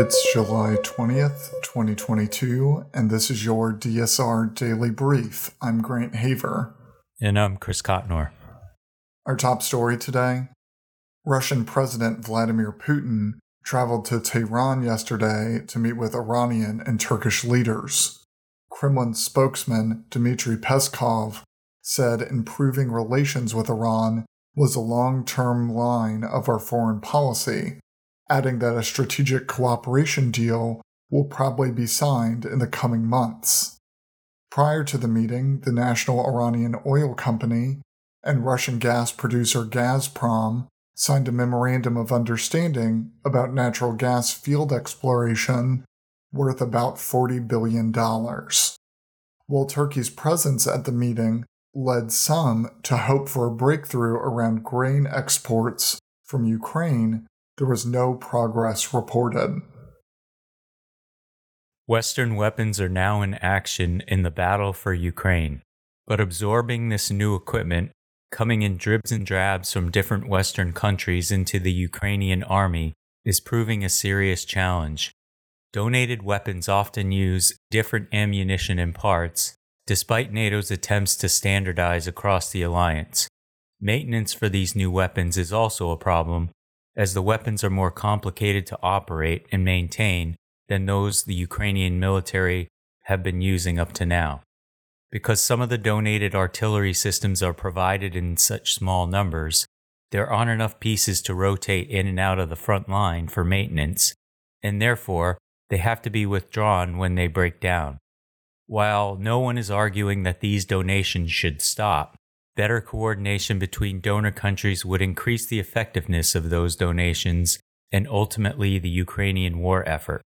It's July 20th, 2022, and this is your DSR Daily Brief. I'm Grant Haver. And I'm Chris Cotnor. Our top story today Russian President Vladimir Putin traveled to Tehran yesterday to meet with Iranian and Turkish leaders. Kremlin spokesman Dmitry Peskov said improving relations with Iran was a long term line of our foreign policy, adding that a strategic cooperation deal will probably be signed in the coming months. Prior to the meeting, the National Iranian Oil Company and Russian gas producer Gazprom signed a memorandum of understanding about natural gas field exploration worth about $40 billion. While Turkey's presence at the meeting led some to hope for a breakthrough around grain exports from Ukraine, there was no progress reported. Western weapons are now in action in the battle for Ukraine, but absorbing this new equipment, coming in dribs and drabs from different Western countries into the Ukrainian army, is proving a serious challenge. Donated weapons often use different ammunition and parts, despite NATO's attempts to standardize across the alliance. Maintenance for these new weapons is also a problem, as the weapons are more complicated to operate and maintain than those the Ukrainian military have been using up to now. Because some of the donated artillery systems are provided in such small numbers, there aren't enough pieces to rotate in and out of the front line for maintenance, and therefore they have to be withdrawn when they break down. While no one is arguing that these donations should stop, better coordination between donor countries would increase the effectiveness of those donations and ultimately the Ukrainian war effort.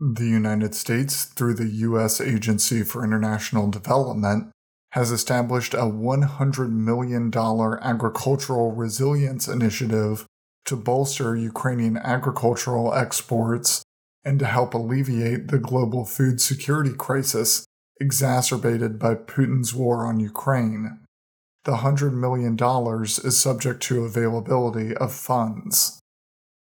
The United States, through the U.S. Agency for International Development, has established a $100 million agricultural resilience initiative to bolster Ukrainian agricultural exports and to help alleviate the global food security crisis exacerbated by Putin's war on Ukraine. The $100 million is subject to availability of funds.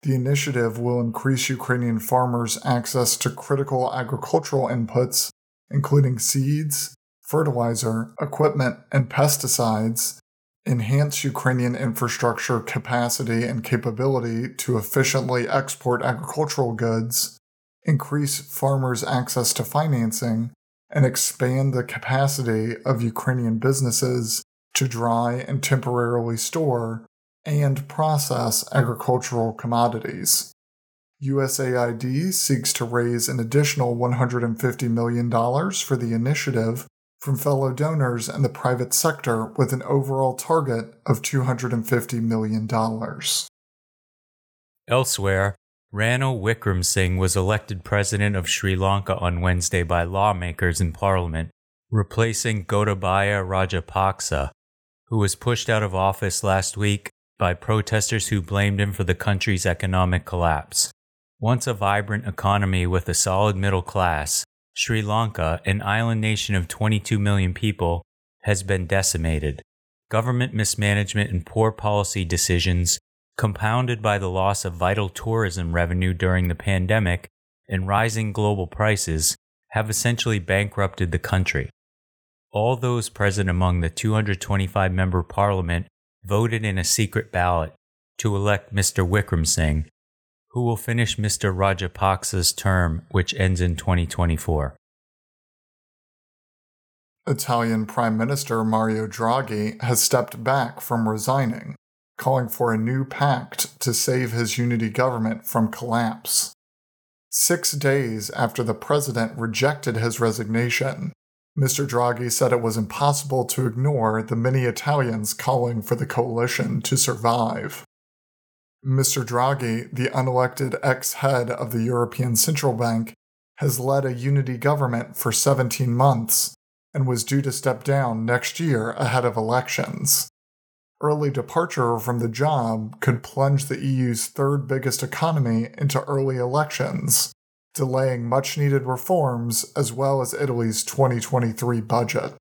The initiative will increase Ukrainian farmers' access to critical agricultural inputs, including seeds, fertilizer, equipment, and pesticides, enhance Ukrainian infrastructure capacity and capability to efficiently export agricultural goods, increase farmers' access to financing, and expand the capacity of Ukrainian businesses to dry and temporarily store and process agricultural commodities. USAID seeks to raise an additional $150 million for the initiative from fellow donors and the private sector with an overall target of $250 million. Elsewhere, Ranil Wickremesinghe was elected president of Sri Lanka on Wednesday by lawmakers in parliament, replacing Gotabaya Rajapaksa, who was pushed out of office last week by protesters who blamed him for the country's economic collapse. Once a vibrant economy with a solid middle class, Sri Lanka, an island nation of 22 million people, has been decimated. Government mismanagement and poor policy decisions compounded by the loss of vital tourism revenue during the pandemic and rising global prices, have essentially bankrupted the country. All those present among the 225 member parliament voted in a secret ballot to elect Mr. Wickremesinghe, who will finish Mr. Rajapaksa's term, which ends in 2024. Italian Prime Minister Mario Draghi has stepped back from resigning calling for a new pact to save his unity government from collapse. Six days after the president rejected his resignation, Mr. Draghi said it was impossible to ignore the many Italians calling for the coalition to survive. Mr. Draghi, the unelected ex head of the European Central Bank, has led a unity government for 17 months and was due to step down next year ahead of elections early departure from the job could plunge the EU's third biggest economy into early elections, delaying much needed reforms as well as Italy's 2023 budget.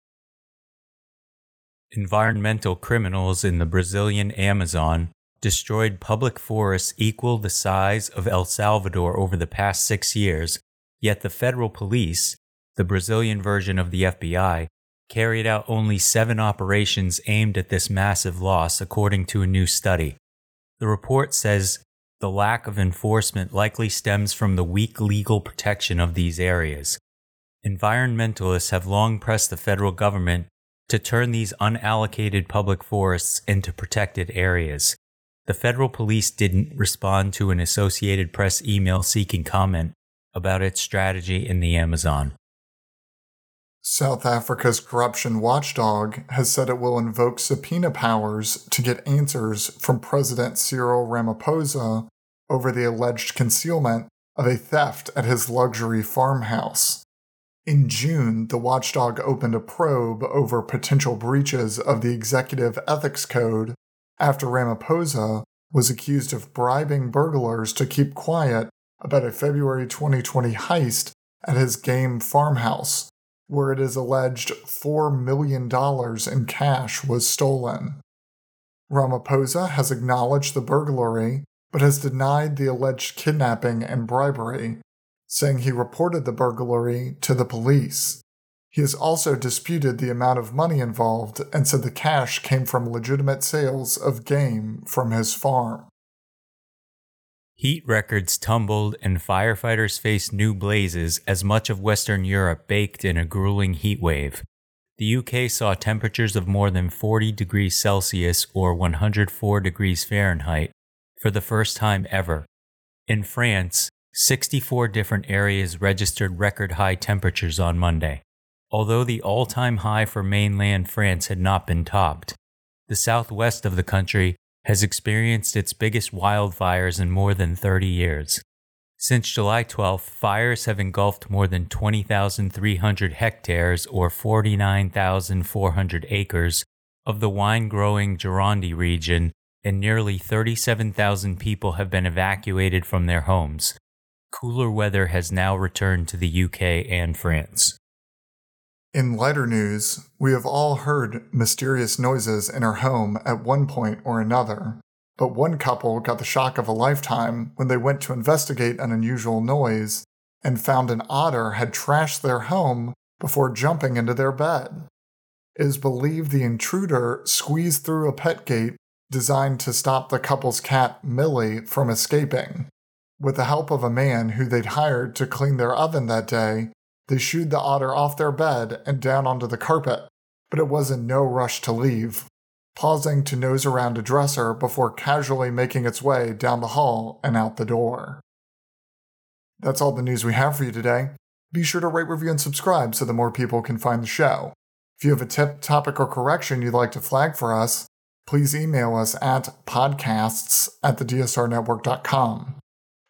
Environmental criminals in the Brazilian Amazon destroyed public forests equal the size of El Salvador over the past six years, yet the federal police, the Brazilian version of the FBI, carried out only seven operations aimed at this massive loss, according to a new study. The report says the lack of enforcement likely stems from the weak legal protection of these areas. Environmentalists have long pressed the federal government to turn these unallocated public forests into protected areas. The federal police didn't respond to an Associated Press email seeking comment about its strategy in the Amazon. South Africa's corruption watchdog has said it will invoke subpoena powers to get answers from President Cyril Ramaphosa over the alleged concealment of a theft at his luxury farmhouse. In June, the watchdog opened a probe over potential breaches of the Executive Ethics Code after Ramaphosa was accused of bribing burglars to keep quiet about a February 2020 heist at his game farmhouse where it is alleged $4 million in cash was stolen. Ramaphosa has acknowledged the burglary, but has denied the alleged kidnapping and bribery, saying he reported the burglary to the police. He has also disputed the amount of money involved and said the cash came from legitimate sales of game from his farm. Heat records tumbled and firefighters faced new blazes as much of Western Europe baked in a grueling heat wave. The UK saw temperatures of more than 40 degrees Celsius or 104 degrees Fahrenheit for the first time ever. In France, 64 different areas registered record high temperatures on Monday. Although the all time high for mainland France had not been topped, the southwest of the country has experienced its biggest wildfires in more than 30 years. Since July 12, fires have engulfed more than 20,300 hectares or 49,400 acres of the wine growing Gironde region, and nearly 37,000 people have been evacuated from their homes. Cooler weather has now returned to the UK and France. In lighter news, we have all heard mysterious noises in our home at one point or another, but one couple got the shock of a lifetime when they went to investigate an unusual noise and found an otter had trashed their home before jumping into their bed. It is believed the intruder squeezed through a pet gate designed to stop the couple's cat, Millie, from escaping. With the help of a man who they'd hired to clean their oven that day, they shooed the otter off their bed and down onto the carpet, but it was in no rush to leave, pausing to nose around a dresser before casually making its way down the hall and out the door. That's all the news we have for you today. Be sure to rate, review, and subscribe so that more people can find the show. If you have a tip, topic, or correction you'd like to flag for us, please email us at podcasts at thedsrnetwork.com.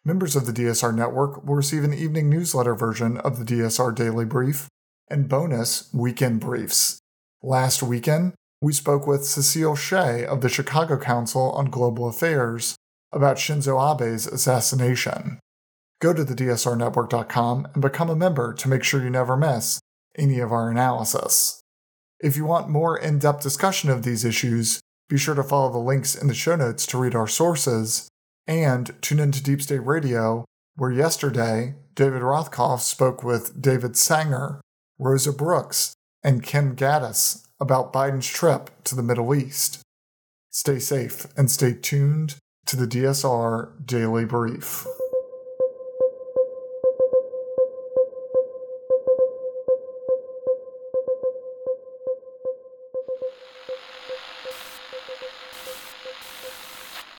Members of the DSR Network will receive an evening newsletter version of the DSR Daily Brief and bonus weekend briefs. Last weekend, we spoke with Cecile Shea of the Chicago Council on Global Affairs about Shinzo Abe's assassination. Go to thedsrnetwork.com and become a member to make sure you never miss any of our analysis. If you want more in depth discussion of these issues, be sure to follow the links in the show notes to read our sources and tune into Deep State Radio, where yesterday David Rothkopf spoke with David Sanger, Rosa Brooks, and Kim Ghattas about Biden's trip to the Middle East. Stay safe and stay tuned to the DSR Daily Brief.